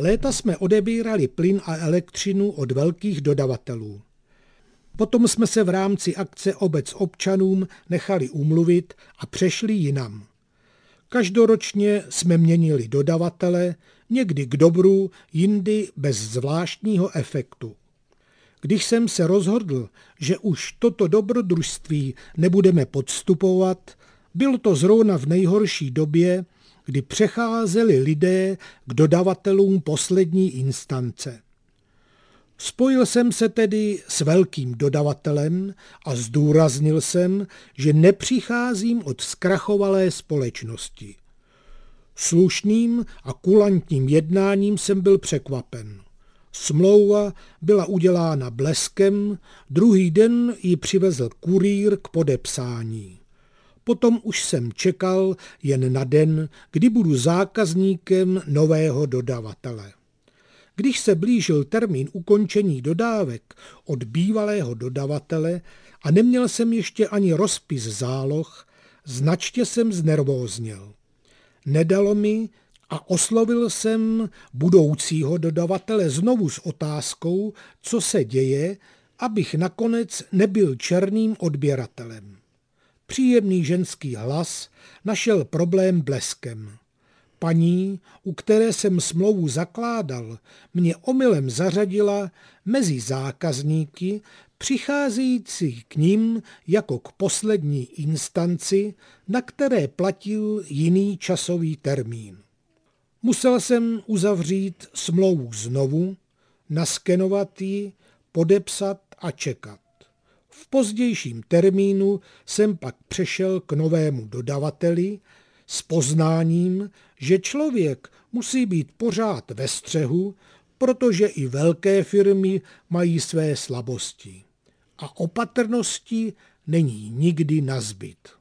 Léta jsme odebírali plyn a elektřinu od velkých dodavatelů. Potom jsme se v rámci akce Obec občanům nechali umluvit a přešli jinam. Každoročně jsme měnili dodavatele, někdy k dobru, jindy bez zvláštního efektu. Když jsem se rozhodl, že už toto dobrodružství nebudeme podstupovat, bylo to zrovna v nejhorší době, kdy přecházeli lidé k dodavatelům poslední instance. Spojil jsem se tedy s velkým dodavatelem a zdůraznil jsem, že nepřicházím od zkrachovalé společnosti. Slušným a kulantním jednáním jsem byl překvapen. Smlouva byla udělána bleskem, druhý den ji přivezl kurýr k podepsání. Potom už jsem čekal jen na den, kdy budu zákazníkem nového dodavatele. Když se blížil termín ukončení dodávek od bývalého dodavatele a neměl jsem ještě ani rozpis záloh, značně jsem znervózněl. Nedalo mi a oslovil jsem budoucího dodavatele znovu s otázkou, co se děje, abych nakonec nebyl černým odběratelem. Příjemný ženský hlas našel problém bleskem. Paní, u které jsem smlouvu zakládal, mě omylem zařadila mezi zákazníky, přicházející k ním jako k poslední instanci, na které platil jiný časový termín. Musel jsem uzavřít smlouvu znovu, naskenovat ji, podepsat a čekat. V pozdějším termínu jsem pak přešel k novému dodavateli s poznáním, že člověk musí být pořád ve střehu, protože i velké firmy mají své slabosti. A opatrnosti není nikdy nazbyt.